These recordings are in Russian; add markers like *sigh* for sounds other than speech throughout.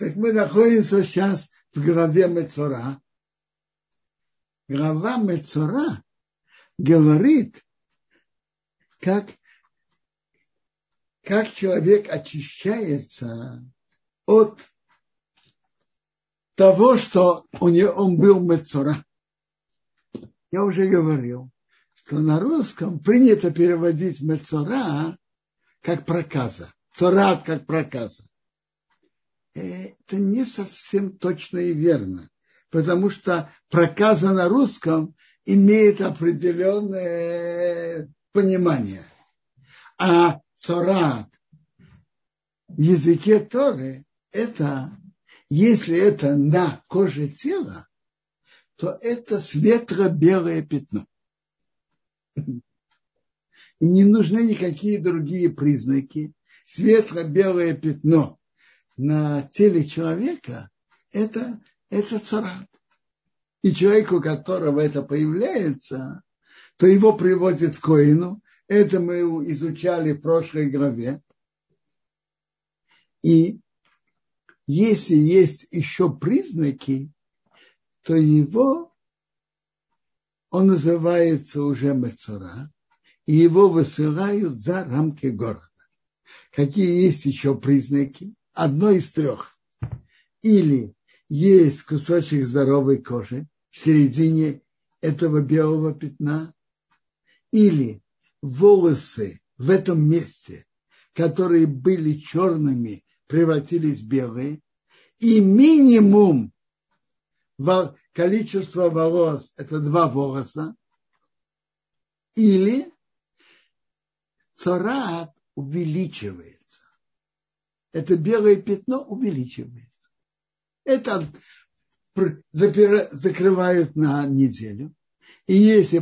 Так мы находимся сейчас в главе Мецора. Глава Мецора говорит, как, как человек очищается от того, что у него, он был Мецора. Я уже говорил, что на русском принято переводить Мецора как проказа. Цорат как проказа. Это не совсем точно и верно, потому что проказа на русском имеет определенное понимание. А цорат в языке Торы это, если это на коже тела, то это светло-белое пятно. И не нужны никакие другие признаки. Светло-белое пятно на теле человека – это, это царат. И человеку, у которого это появляется, то его приводит к коину. Это мы изучали в прошлой главе. И если есть еще признаки, то его, он называется уже Мецура, и его высылают за рамки города. Какие есть еще признаки? Одно из трех. Или есть кусочек здоровой кожи в середине этого белого пятна, или волосы в этом месте, которые были черными, превратились в белые, и минимум количество волос – это два волоса, или царат увеличивается. Это белое пятно увеличивается. Это закрывают на неделю. И если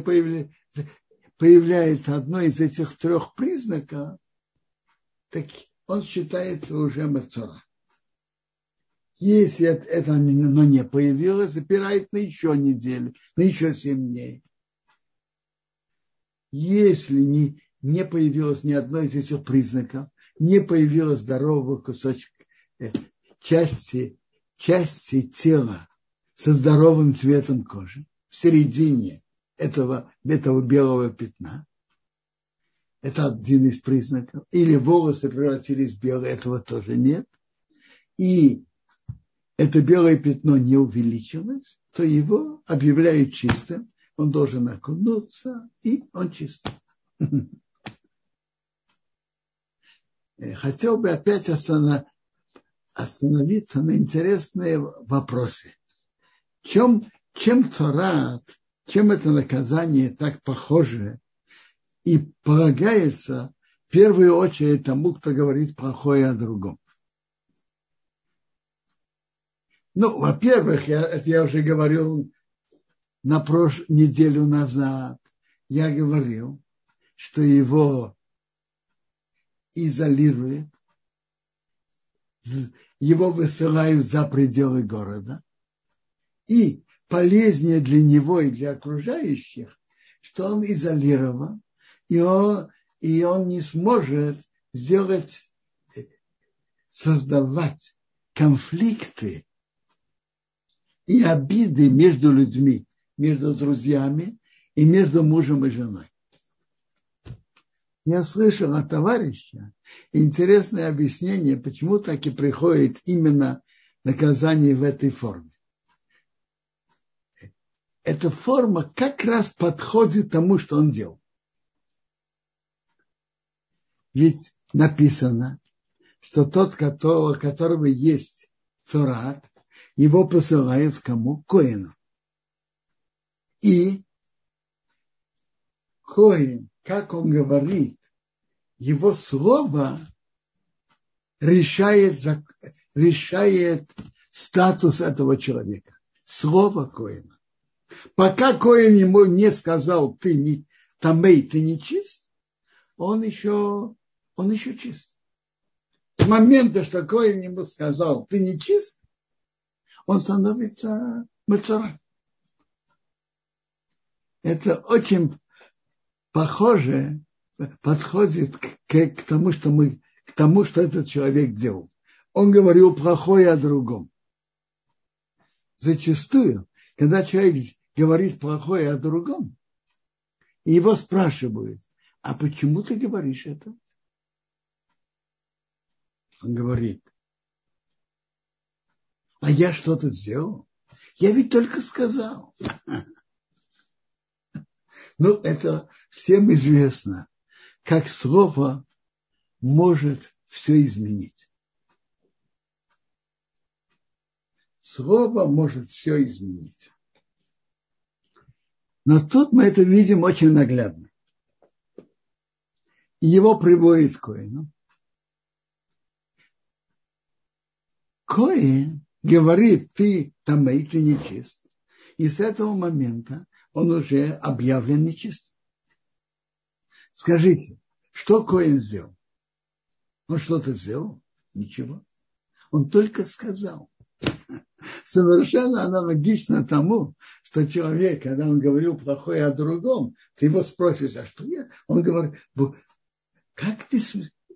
появляется одно из этих трех признаков, так он считается уже мацора. Если это но не появилось, запирает на еще неделю, на еще семь дней. Если не, не появилось ни одно из этих признаков, не появилось здорового кусочка э, части, части тела со здоровым цветом кожи в середине этого, этого белого пятна. Это один из признаков. Или волосы превратились в белые, этого тоже нет. И это белое пятно не увеличилось, то его объявляют чистым, он должен окунуться, и он чист. *laughs* Хотел бы опять остановиться на интересные вопросы. Чем, чем царат, чем это наказание так похоже и полагается в первую очередь тому, кто говорит плохое о другом. Ну, во-первых, я, это я уже говорил на прош... неделю назад. Я говорил, что его изолирует, его высылают за пределы города. И полезнее для него и для окружающих, что он изолирован, и он, и он не сможет сделать, создавать конфликты и обиды между людьми, между друзьями и между мужем и женой. Я слышал от товарища интересное объяснение, почему так и приходит именно наказание в этой форме. Эта форма как раз подходит тому, что он делал. Ведь написано, что тот, которого, которого есть цурат, его посылают кому? Коину. И Коин, как он говорит, его слово решает, решает статус этого человека. Слово Коина. Пока Коин ему не сказал, ты не, Тамей, ты не чист, он еще, он еще чист. С момента, что Коин ему сказал, ты не чист, он становится мецора. Это очень похоже, подходит к, к, к тому, что мы, к тому, что этот человек делал. он говорил плохое о другом. Зачастую, когда человек говорит плохое о другом, его спрашивают, а почему ты говоришь это? Он говорит, а я что-то сделал? Я ведь только сказал. *laughs* Ну, это всем известно, как слово может все изменить. Слово может все изменить. Но тут мы это видим очень наглядно. Его приводит к Коину. Коин говорит, ты тамей, ты нечист. И с этого момента он уже объявлен нечистым. Скажите, что Коин сделал? Он что-то сделал? Ничего. Он только сказал. Совершенно аналогично тому, что человек, когда он говорил плохое о другом, ты его спросишь, а что я? Он говорит, как ты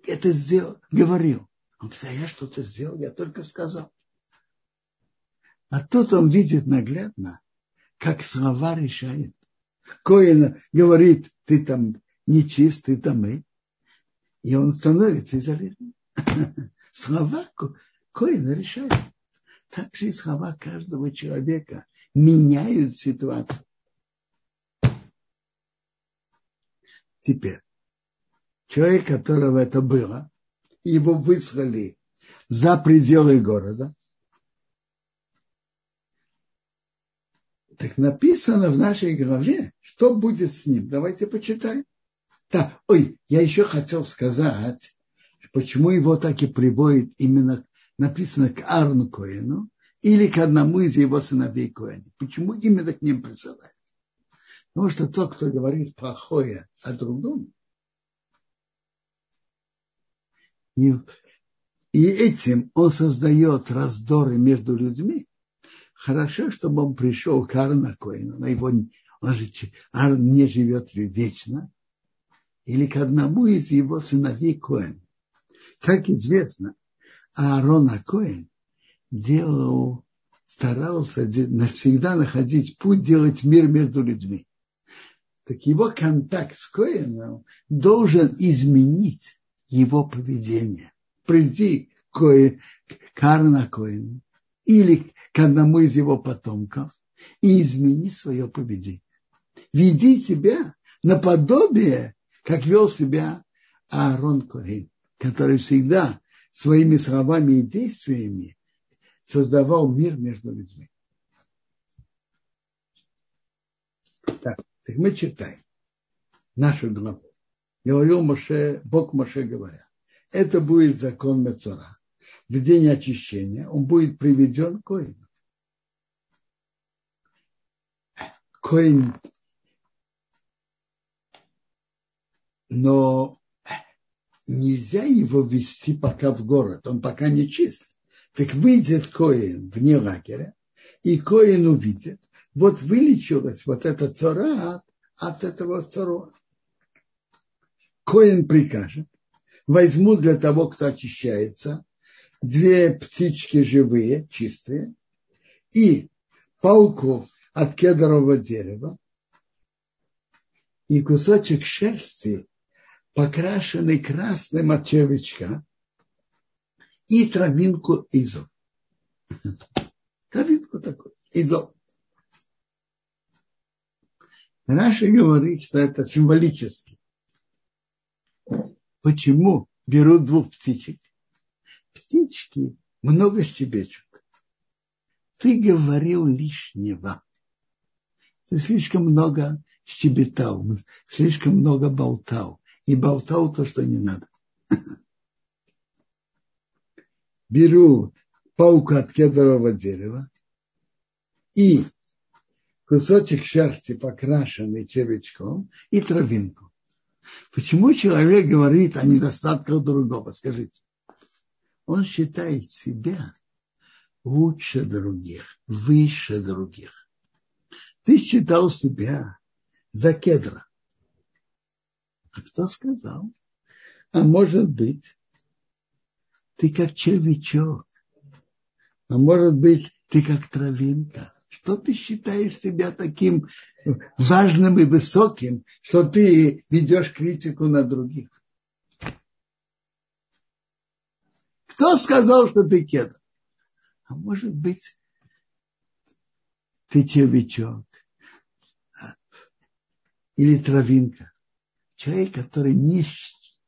это сделал, говорил? Он говорит, а я что-то сделал, я только сказал. А тут он видит наглядно, как слова решают. Коин говорит, ты там нечист, ты там и. И он становится изолированным. *laughs* Слова Коина решают. Также и слова каждого человека меняют ситуацию. Теперь, человек, которого это было, его выслали за пределы города, Так написано в нашей главе, что будет с ним. Давайте почитаем. Так, ой, я еще хотел сказать, почему его так и приводит именно, написано к Арну Коину или к одному из его сыновей Коэна. Почему именно к ним присылает? Потому что тот, кто говорит плохое о другом, и, и этим он создает раздоры между людьми, Хорошо, чтобы он пришел к Аарона Коину, но его, он же Аарон не живет вечно, или к одному из его сыновей Коэн. Как известно, Аарон Коэн делал, старался навсегда находить путь делать мир между людьми. Так его контакт с Коином должен изменить его поведение. Приди к, к Аарона Коину или к одному из его потомков и измени свое поведение. Веди себя наподобие, как вел себя Аарон Коэн, который всегда своими словами и действиями создавал мир между людьми. Так, так мы читаем нашу главу. Говорил Моше, Бог Моше говоря, это будет закон Мецора в день очищения, он будет приведен к коину. Коин, но нельзя его вести пока в город, он пока не чист. Так выйдет Коин вне лагеря, и Коин увидит, вот вылечилась вот эта цара от, этого цара. Коин прикажет, возьму для того, кто очищается, две птички живые, чистые, и палку от кедрового дерева, и кусочек шерсти, покрашенный красным от червячка, и травинку изо. Травинку такую, изо. Раша говорит, что это символически. Почему берут двух птичек птички много щебечут. Ты говорил лишнего. Ты слишком много щебетал, слишком много болтал. И болтал то, что не надо. *laughs* Беру паука от кедрового дерева и кусочек шерсти, покрашенный червячком, и травинку. Почему человек говорит о недостатках другого? Скажите он считает себя лучше других, выше других. Ты считал себя за кедра. А кто сказал? А может быть, ты как червячок. А может быть, ты как травинка. Что ты считаешь себя таким важным и высоким, что ты ведешь критику на других? Кто сказал, что ты кедр? А может быть, ты червячок или травинка. Человек, который не,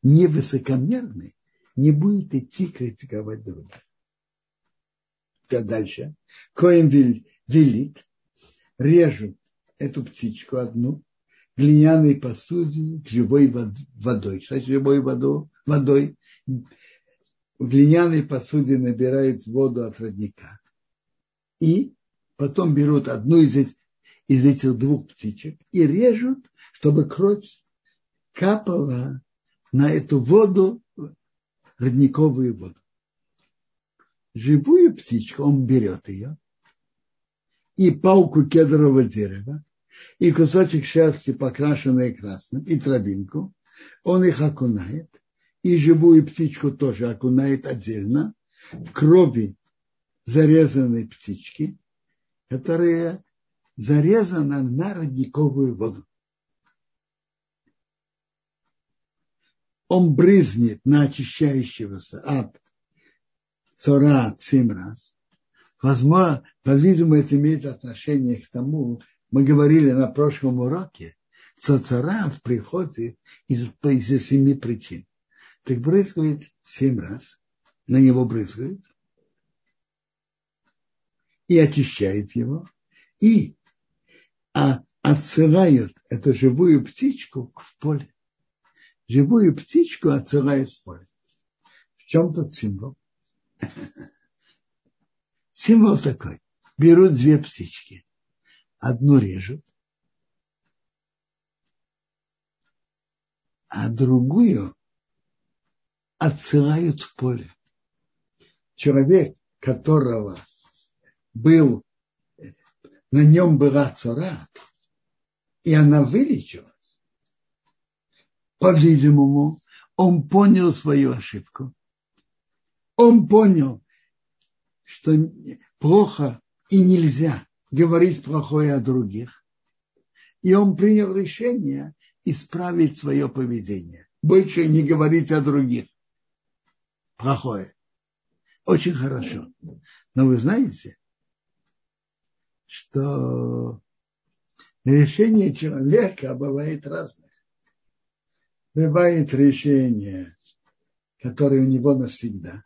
не высокомерный, не будет идти критиковать других. Что дальше? Коин велит, режут эту птичку одну, глиняной посуде к живой водой. Что живой водой? водой? В глиняной посуде набирают воду от родника. И потом берут одну из этих, из этих двух птичек и режут, чтобы кровь капала на эту воду, родниковую воду. Живую птичку он берет ее, и палку кедрового дерева, и кусочек шерсти, покрашенный красным, и травинку, он их окунает, и живую птичку тоже окунает отдельно в крови зарезанной птички, которая зарезана на родниковую воду. Он брызнет на очищающегося от цора семь раз. Возможно, по-видимому, это имеет отношение к тому, мы говорили на прошлом уроке, цоцарат приходит из, из семи причин. Так брызгает семь раз, на него брызгает, и очищает его, и а отсылают эту живую птичку в поле. Живую птичку отсылают в поле. В чем тут символ? Символ такой. Берут две птички. Одну режут, а другую отсылают в поле. Человек, которого был на нем была царат, и она вылечилась, по-видимому, он понял свою ошибку. Он понял, что плохо и нельзя говорить плохое о других. И он принял решение исправить свое поведение. Больше не говорить о других. Плохое. Очень хорошо. Но вы знаете, что решение человека бывает разное. Бывает решение, которое у него навсегда.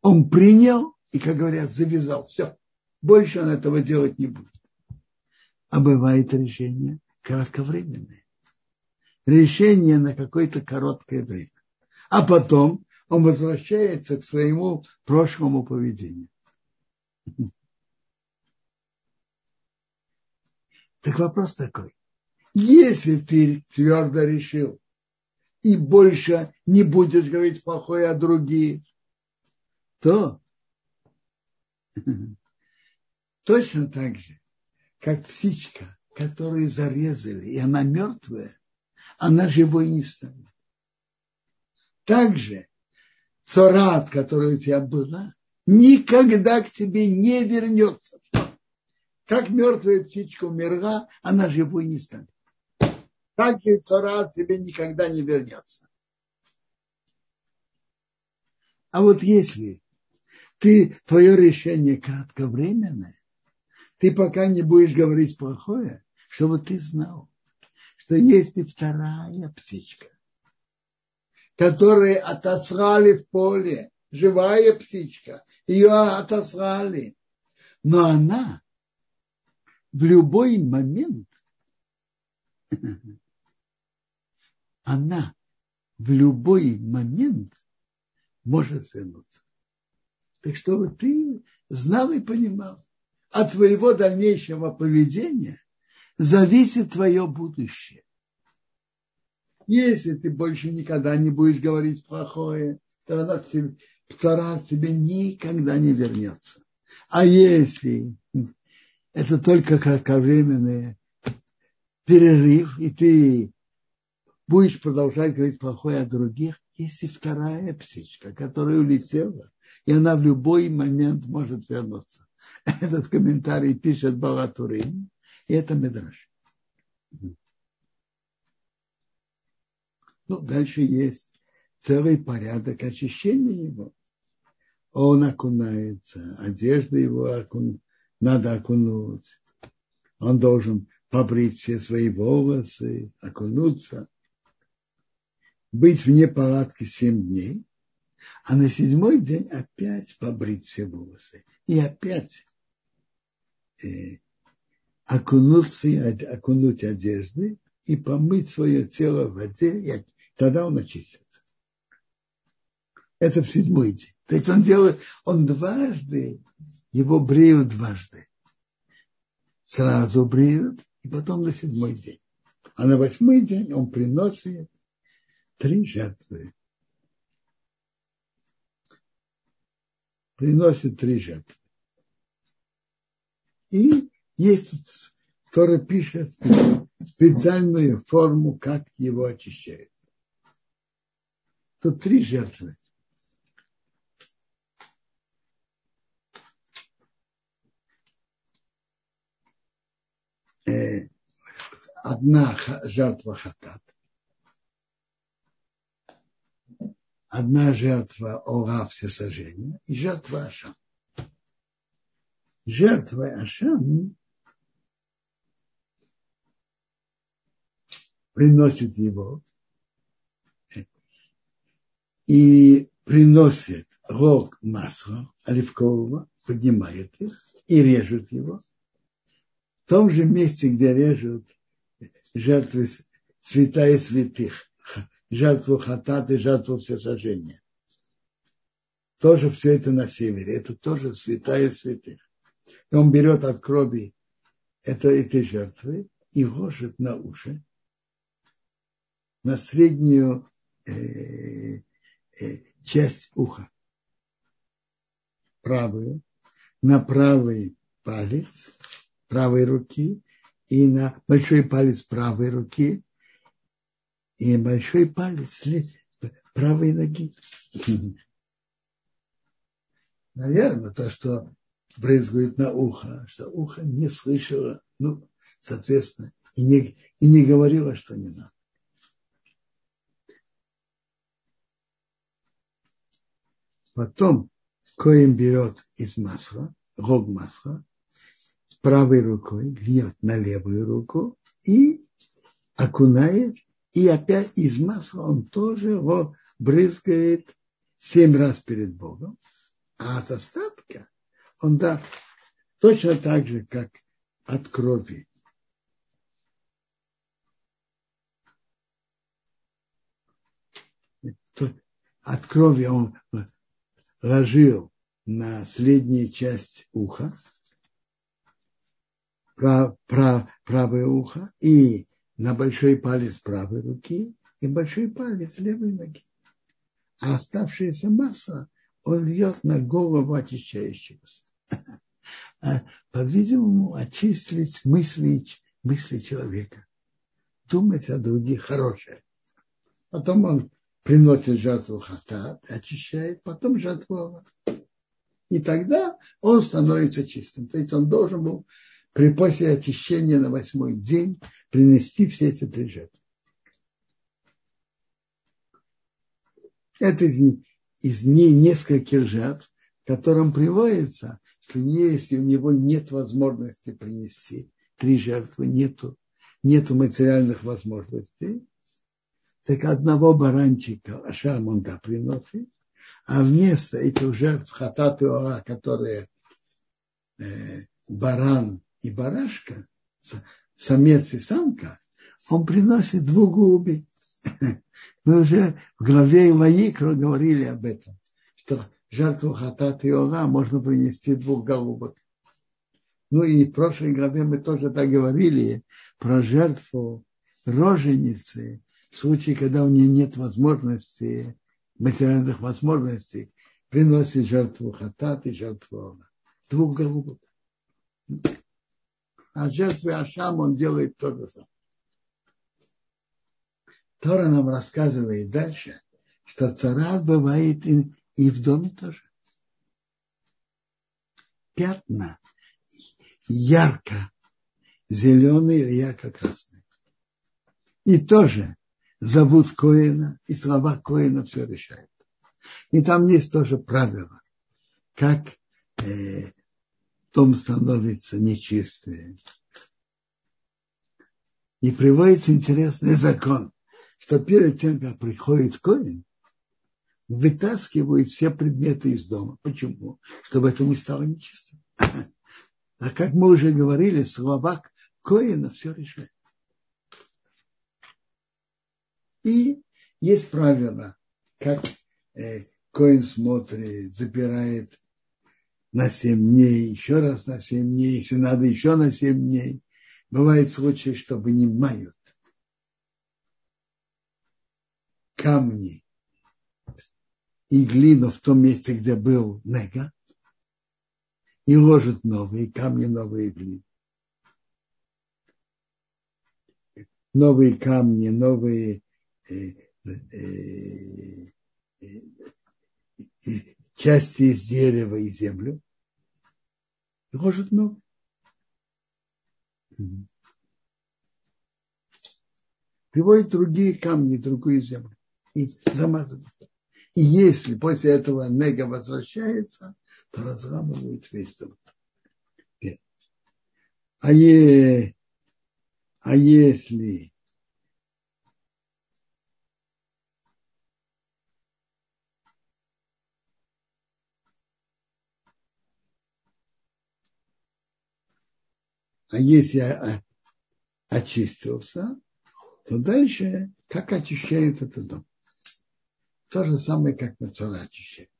Он принял и, как говорят, завязал. Все. Больше он этого делать не будет. А бывает решение кратковременное. Решение на какое-то короткое время. А потом он возвращается к своему прошлому поведению. Так вопрос такой. Если ты твердо решил и больше не будешь говорить плохое о других, то *laughs* точно так же, как птичка, которую зарезали, и она мертвая, она живой не станет. Также царат, который у тебя была, никогда к тебе не вернется. Как мертвая птичка умерла, она живой не станет. Так же цара тебе никогда не вернется. А вот если ты, твое решение кратковременное, ты пока не будешь говорить плохое, чтобы ты знал, что есть и вторая птичка, которую отослали в поле, живая птичка, ее отослали, но она в любой момент она в любой момент может вернуться. Так чтобы ты знал и понимал, от твоего дальнейшего поведения зависит твое будущее. Если ты больше никогда не будешь говорить плохое, то она к тебе, цара тебе никогда не вернется. А если это только кратковременный перерыв, и ты будешь продолжать говорить плохое о других, есть и вторая птичка, которая улетела, и она в любой момент может вернуться. Этот комментарий пишет Балатурин, и это Медраж. Ну, дальше есть целый порядок очищения его. Он окунается, одежда его окун... надо окунуть. Он должен побрить все свои волосы, окунуться, быть вне палатки семь дней, а на седьмой день опять побрить все волосы. И опять э, окунуться, окунуть одежды и помыть свое тело в воде, и тогда он очистится. Это в седьмой день. То есть он делает, он дважды, его бреют дважды. Сразу бреют, и потом на седьмой день. А на восьмой день он приносит три жертвы. Приносит три жертвы. И есть, который пишет специальную форму, как его очищают. Тут три жертвы. Э, одна жертва хатат, одна жертва ора всесожжения и жертва Ашам. Жертва Ашам приносит его и приносит рог масла оливкового, поднимает их и режет его. В том же месте, где режут жертвы святая святых, жертву хатат и жертву всесожжения. Тоже все это на севере. Это тоже святая святых. И он берет от крови это, этой жертвы и ложит на уши, на среднюю э, э, часть уха, правую, на правый палец правой руки и на большой палец правой руки и большой палец правой ноги. *laughs* Наверное, то, что брызгает на ухо, что ухо не слышало, ну, соответственно, и не, и не говорило, что не надо. Потом Коин берет из масла, рог масла, правой рукой, льет на левую руку и окунает и опять из масла он тоже его брызгает семь раз перед Богом. А от остатка он да, точно так же, как от крови. От крови он ложил на среднюю часть уха, прав, прав, правое ухо и на большой палец правой руки и большой палец левой ноги. А оставшаяся масса он льет на голову очищающегося. *laughs* А, по-видимому, очистить мысли, мысли человека. Думать о других хорошее. Потом он приносит жертву хатат, очищает, потом жертву И тогда он становится чистым. То есть он должен был при после очищения на восьмой день принести все эти три жертвы. Это из, из нескольких жертв, в котором приводится, что если у него нет возможности принести три жертвы, нету, нету материальных возможностей, так одного баранчика Ашам он да приносит, а вместо этих жертв хатат и ора, которые э, баран и барашка, самец и самка, он приносит двух голубей. *laughs* Мы уже в главе Ваикра говорили об этом, что жертву хатат и ора можно принести двух голубок. Ну и в прошлой главе мы тоже так говорили про жертву роженицы, в случае, когда у нее нет возможности, материальных возможностей, приносит жертву хатат и жертву ора. Двух голубок а жертве Ашам он делает то же самое. Тора нам рассказывает дальше, что царат бывает и, и в доме тоже. Пятна ярко зеленые или ярко красные. И тоже зовут Коина, и слова Коина все решают. И там есть тоже правило, как э, дом становится нечистым. И приводится интересный закон, что перед тем, как приходит Коин, вытаскивают все предметы из дома. Почему? Чтобы это не стало нечистым. А как мы уже говорили, слова Коина все решает. И есть правило, как э, Коин смотрит, запирает на 7 дней, еще раз на 7 дней, если надо еще на 7 дней. Бывает случаи, что вынимают камни и глину в том месте, где был нега, и ложат новые камни, новые глины. Новые камни, новые э, э, э, части из дерева и землю. И ложат новые. Приводят другие камни, другую землю. И замазывают. И если после этого нега возвращается, то разламывают весь дом. А, е, а если а если я очистился, то дальше как очищают этот дом? То же самое, как Мацара очищает.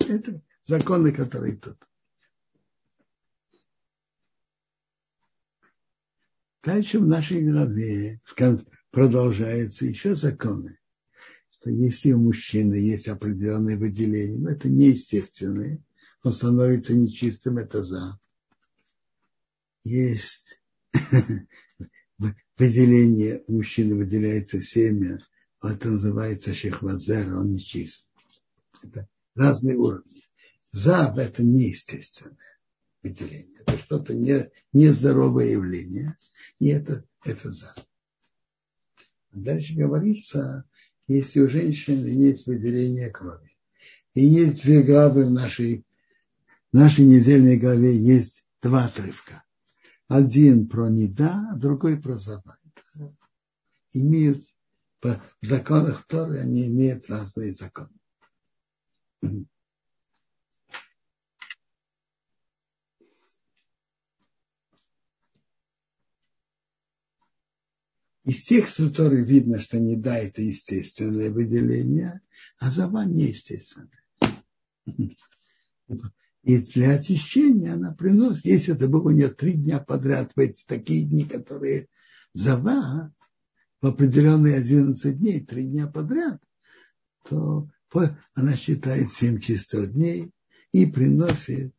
Это законы, которые тут. Дальше в нашей главе продолжаются еще законы, что если у мужчины есть определенные выделения, но это неестественные, он становится нечистым, это за. Есть *laughs* выделение у мужчины выделяется семя, это называется шехвазер, он нечист. Это разные уровни. Зав – это неестественное выделение. Это что-то не, нездоровое явление. И это, это зав. А дальше говорится, если у женщины есть выделение крови. И есть две главы в нашей, в нашей недельной главе, есть два отрывка. Один про неда, другой про зава. Имеют в законах Торы, они имеют разные законы. Из текста который видно, что не да, это естественное выделение, а зава неестественное. И для очищения она приносит, если это было у нее три дня подряд, в эти такие дни, которые зава, в определенные 11 дней, три дня подряд, то она считает семь чистых дней и приносит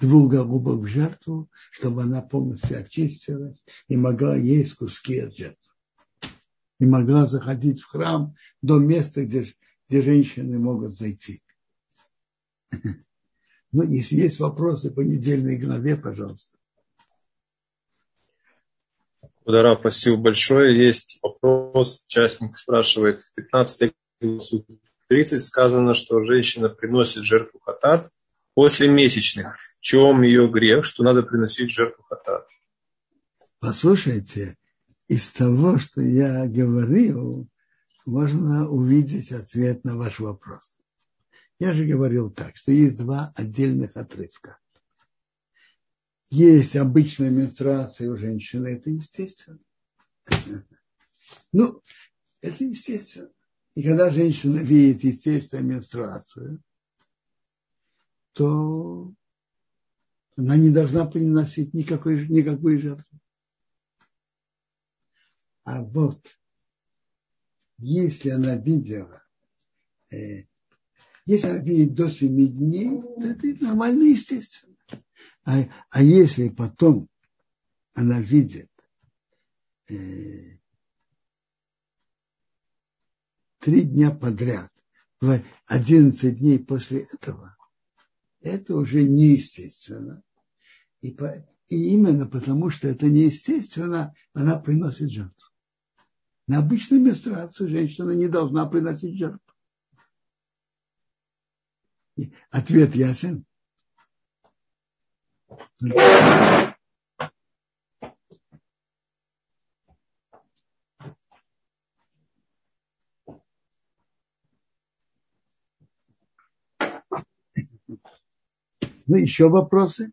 двух голубок в жертву, чтобы она полностью очистилась и могла есть куски от жертвы. И могла заходить в храм до места, где, где женщины могут зайти. Ну, если есть вопросы по недельной главе, пожалуйста. Удара, спасибо большое. Есть вопрос, участник спрашивает, в 15 30 сказано, что женщина приносит жертву хатат после месячных. В чем ее грех, что надо приносить жертву хатат? Послушайте, из того, что я говорил, можно увидеть ответ на ваш вопрос. Я же говорил так, что есть два отдельных отрывка. Есть обычная менструация у женщины, это естественно. *laughs* Ну, это естественно. И когда женщина видит естественную менструацию, то она не должна приносить никакой, никакой жертвы. А вот если она видела, э, если видит до 7 дней, то это нормально естественно. А, а если потом она видит э, три дня подряд, в 11 дней после этого, это уже неестественно. И, по, и именно потому, что это неестественно, она приносит жертву. На обычной менструации женщина не должна приносить жертву. Ответ ясен. Ну, еще вопросы?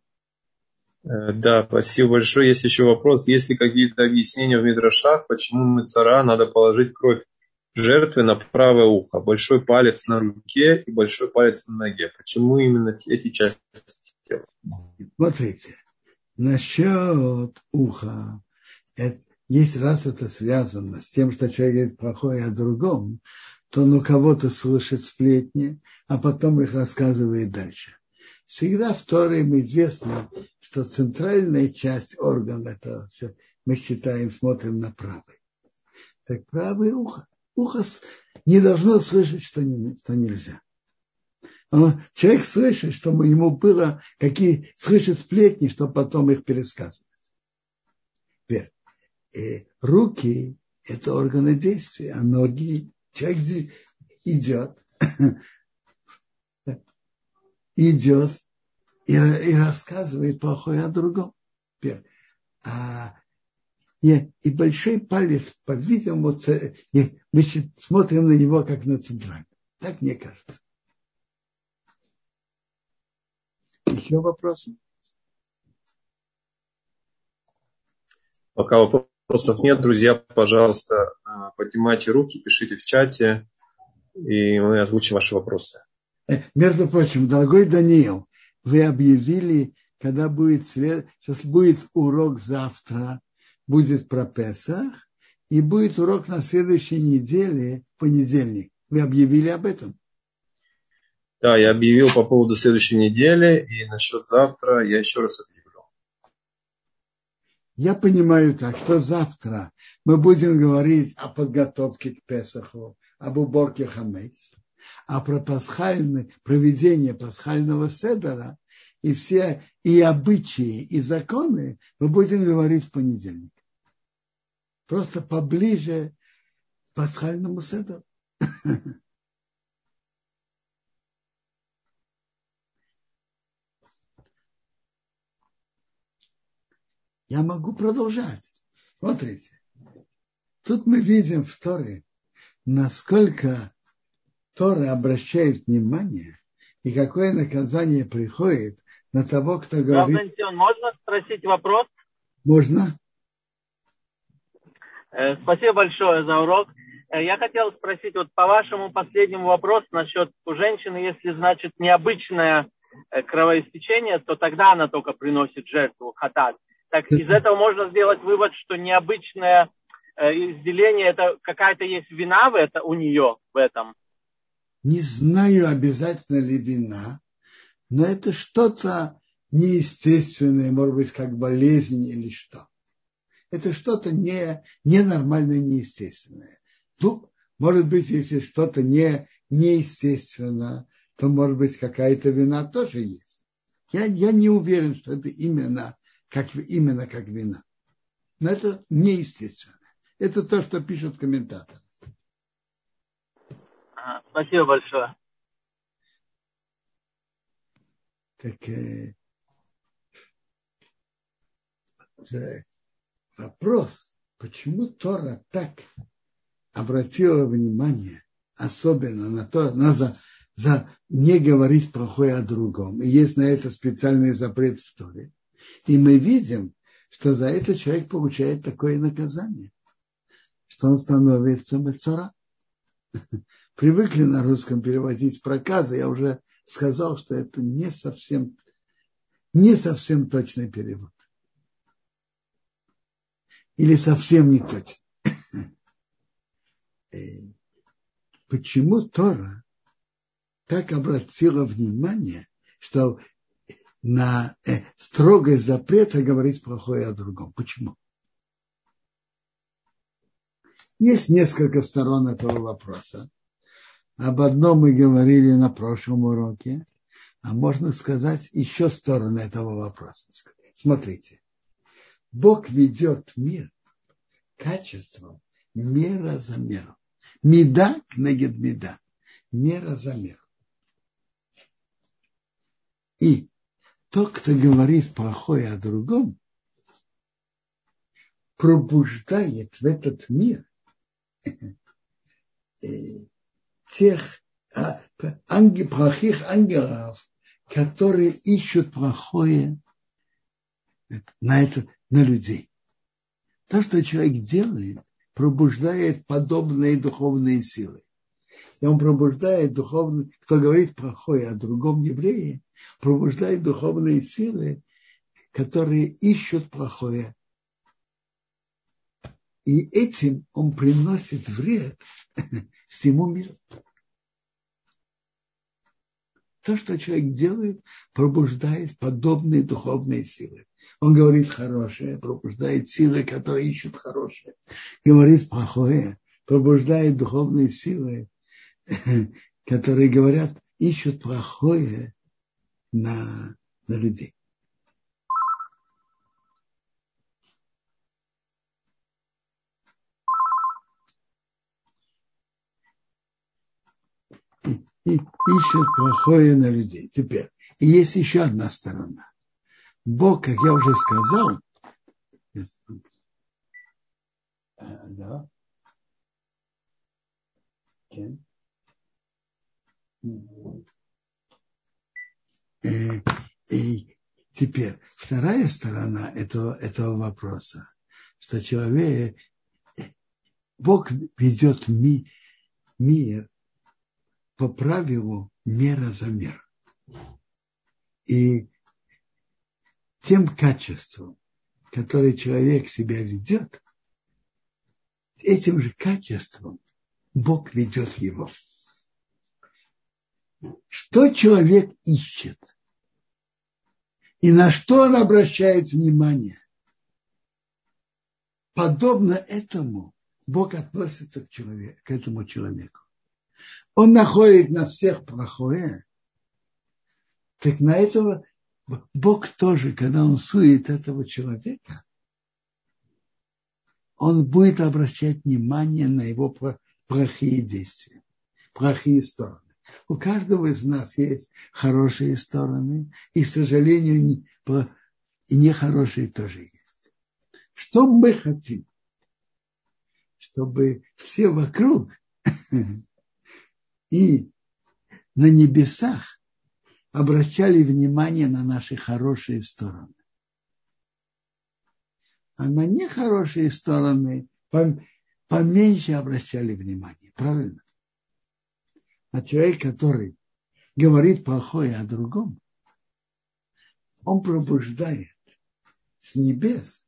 Э, да, спасибо большое. Есть еще вопрос. Есть ли какие-то объяснения в Мидрашах, почему мы цара надо положить кровь жертвы на правое ухо, большой палец на руке и большой палец на ноге? Почему именно эти части тела? Смотрите, насчет уха, это, есть раз это связано с тем, что человек говорит плохое о другом, то он у кого-то слышит сплетни, а потом их рассказывает дальше. Всегда в Торе им известно, что центральная часть органа, это все, мы считаем, смотрим на правый. Так правое ухо. Ухо не должно слышать, что, не, что нельзя. Он, человек слышит, что ему было, какие слышит сплетни, чтобы потом их пересказывать. Теперь, э, руки – это органы действия, а ноги человек идет, *laughs* идет и, и рассказывает плохое о другом. А, и, большой палец, по-видимому, мы смотрим на него как на центральный. Так мне кажется. Еще вопросы? Пока вопросов нет, друзья, пожалуйста, а, поднимайте руки, пишите в чате, и мы озвучим ваши вопросы. Э, между прочим, дорогой Даниил, вы объявили, когда будет свет, сейчас будет урок завтра, будет про Песах, и будет урок на следующей неделе, понедельник. Вы объявили об этом? Да, я объявил по поводу следующей недели, и насчет завтра я еще раз объявлю. Я понимаю так, что завтра мы будем говорить о подготовке к Песаху, об уборке хамейц а про пасхальное, проведение пасхального седера и все и обычаи, и законы мы будем говорить в понедельник. Просто поближе к пасхальному седеру. Я могу продолжать. Смотрите. Тут мы видим в Торе, насколько Тора обращает внимание, и какое наказание приходит на того, кто говорит... Можно спросить вопрос? Можно. Э, спасибо большое за урок. Э, я хотел спросить, вот по вашему последнему вопросу насчет у женщины, если, значит, необычное э, кровоистечение, то тогда она только приносит жертву хатат. Так из этого можно сделать вывод, что необычное изделение, это какая-то есть вина в это, у нее в этом? Не знаю, обязательно ли вина, но это что-то неестественное, может быть, как болезнь или что. Это что-то не, ненормальное, неестественное. Ну, может быть, если что-то не, неестественно, то, может быть, какая-то вина тоже есть. Я, я не уверен, что это именно как, именно как вина. Но это неестественно. Это то, что пишут комментаторы. Спасибо большое. Так э, вопрос, почему Тора так обратила внимание особенно на то, на за, за не говорить плохое о другом. И есть на это специальный запрет в Торе. И мы видим, что за это человек получает такое наказание, что он становится мецора *laughs* привыкли на русском переводить проказы, я уже сказал, что это не совсем, не совсем точный перевод. Или совсем не точно. Э, почему Тора так обратила внимание, что на э, строгость запрета говорить плохое о другом? Почему? Есть несколько сторон этого вопроса. Об одном мы говорили на прошлом уроке, а можно сказать еще сторону этого вопроса. Смотрите, Бог ведет мир качеством мера за меру. Меда кнегет меда. Мера за меру. И тот, кто говорит плохое о другом, пробуждает в этот мир тех а, ангел, плохих ангелов, которые ищут плохое на, это, на людей. То, что человек делает, пробуждает подобные духовные силы. И он пробуждает духовные, кто говорит плохое о другом еврее, пробуждает духовные силы, которые ищут плохое. И этим он приносит вред *laughs* всему миру. То, что человек делает, пробуждает подобные духовные силы. Он говорит хорошее, пробуждает силы, которые ищут хорошее. Говорит плохое, пробуждает духовные силы, *laughs* которые говорят, ищут плохое на, на людей. И ищет плохое на людей. Теперь, и есть еще одна сторона. Бог, как я уже сказал, да. И, и теперь вторая сторона этого, этого вопроса, что человек, Бог ведет ми, мир по правилу мера за мер. И тем качеством, которое человек себя ведет, этим же качеством Бог ведет его. Что человек ищет? И на что он обращает внимание? Подобно этому Бог относится к, человеку, к этому человеку. Он находит на всех плохое, так на этого Бог тоже, когда он сует этого человека, он будет обращать внимание на его плохие действия, плохие стороны. У каждого из нас есть хорошие стороны, и, к сожалению, и нехорошие тоже есть. Что мы хотим? Чтобы все вокруг *laughs* и на небесах обращали внимание на наши хорошие стороны. А на нехорошие стороны поменьше обращали внимание. Правильно? А человек, который говорит плохое о другом, он пробуждает с небес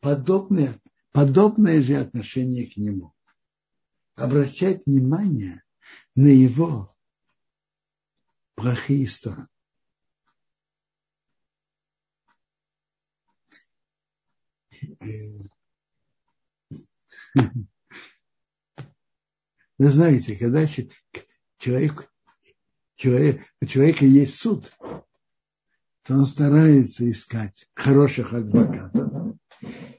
подобное, подобное же отношение к нему. Обращать внимание на его плохие стороны. Вы знаете, когда человек, человек, у человека есть суд, то он старается искать хороших адвокатов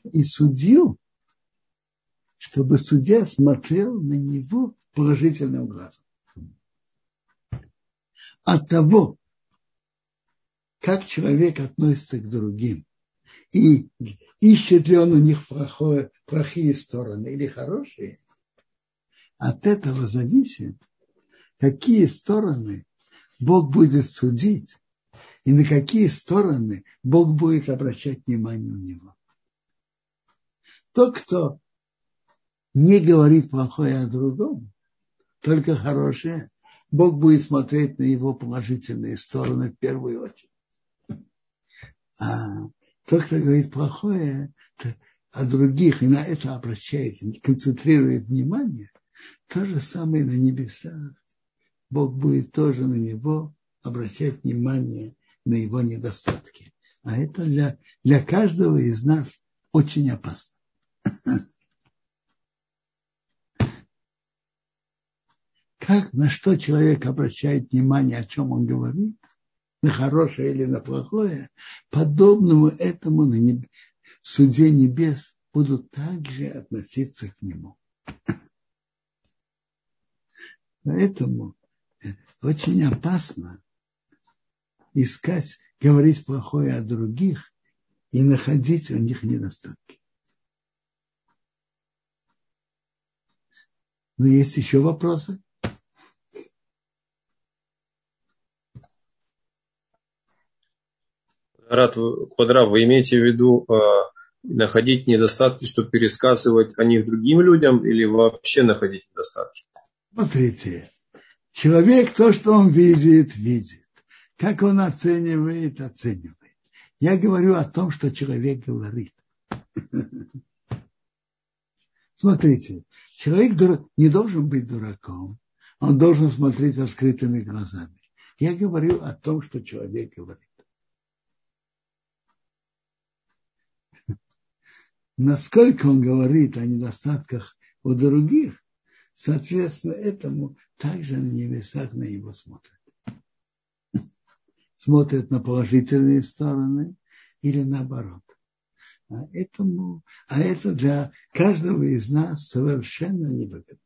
и судью, чтобы судья смотрел на него положительным глазом. От того, как человек относится к другим, и ищет ли он у них плохое, плохие стороны или хорошие, от этого зависит, какие стороны Бог будет судить и на какие стороны Бог будет обращать внимание у него. Тот, кто не говорит плохое о другом, только хорошее, Бог будет смотреть на его положительные стороны в первую очередь. А тот, кто говорит плохое о других и на это обращает, концентрирует внимание, то же самое на небесах. Бог будет тоже на него обращать внимание на его недостатки. А это для, для каждого из нас очень опасно. Как, на что человек обращает внимание, о чем он говорит, на хорошее или на плохое, подобному этому на неб... суде небес будут также относиться к нему. Поэтому э, очень опасно искать, говорить плохое о других и находить у них недостатки. Но есть еще вопросы? Рад Квадрат, вы имеете в виду э, находить недостатки, чтобы пересказывать о них другим людям или вообще находить недостатки? Смотрите, человек то, что он видит, видит. Как он оценивает, оценивает. Я говорю о том, что человек говорит. Смотрите, человек не должен быть дураком, он должен смотреть открытыми глазами. Я говорю о том, что человек говорит. Насколько он говорит о недостатках у других, соответственно, этому также на небесах на него смотрят. Смотрят на положительные стороны или наоборот. А, этому, а это для каждого из нас совершенно невыгодно.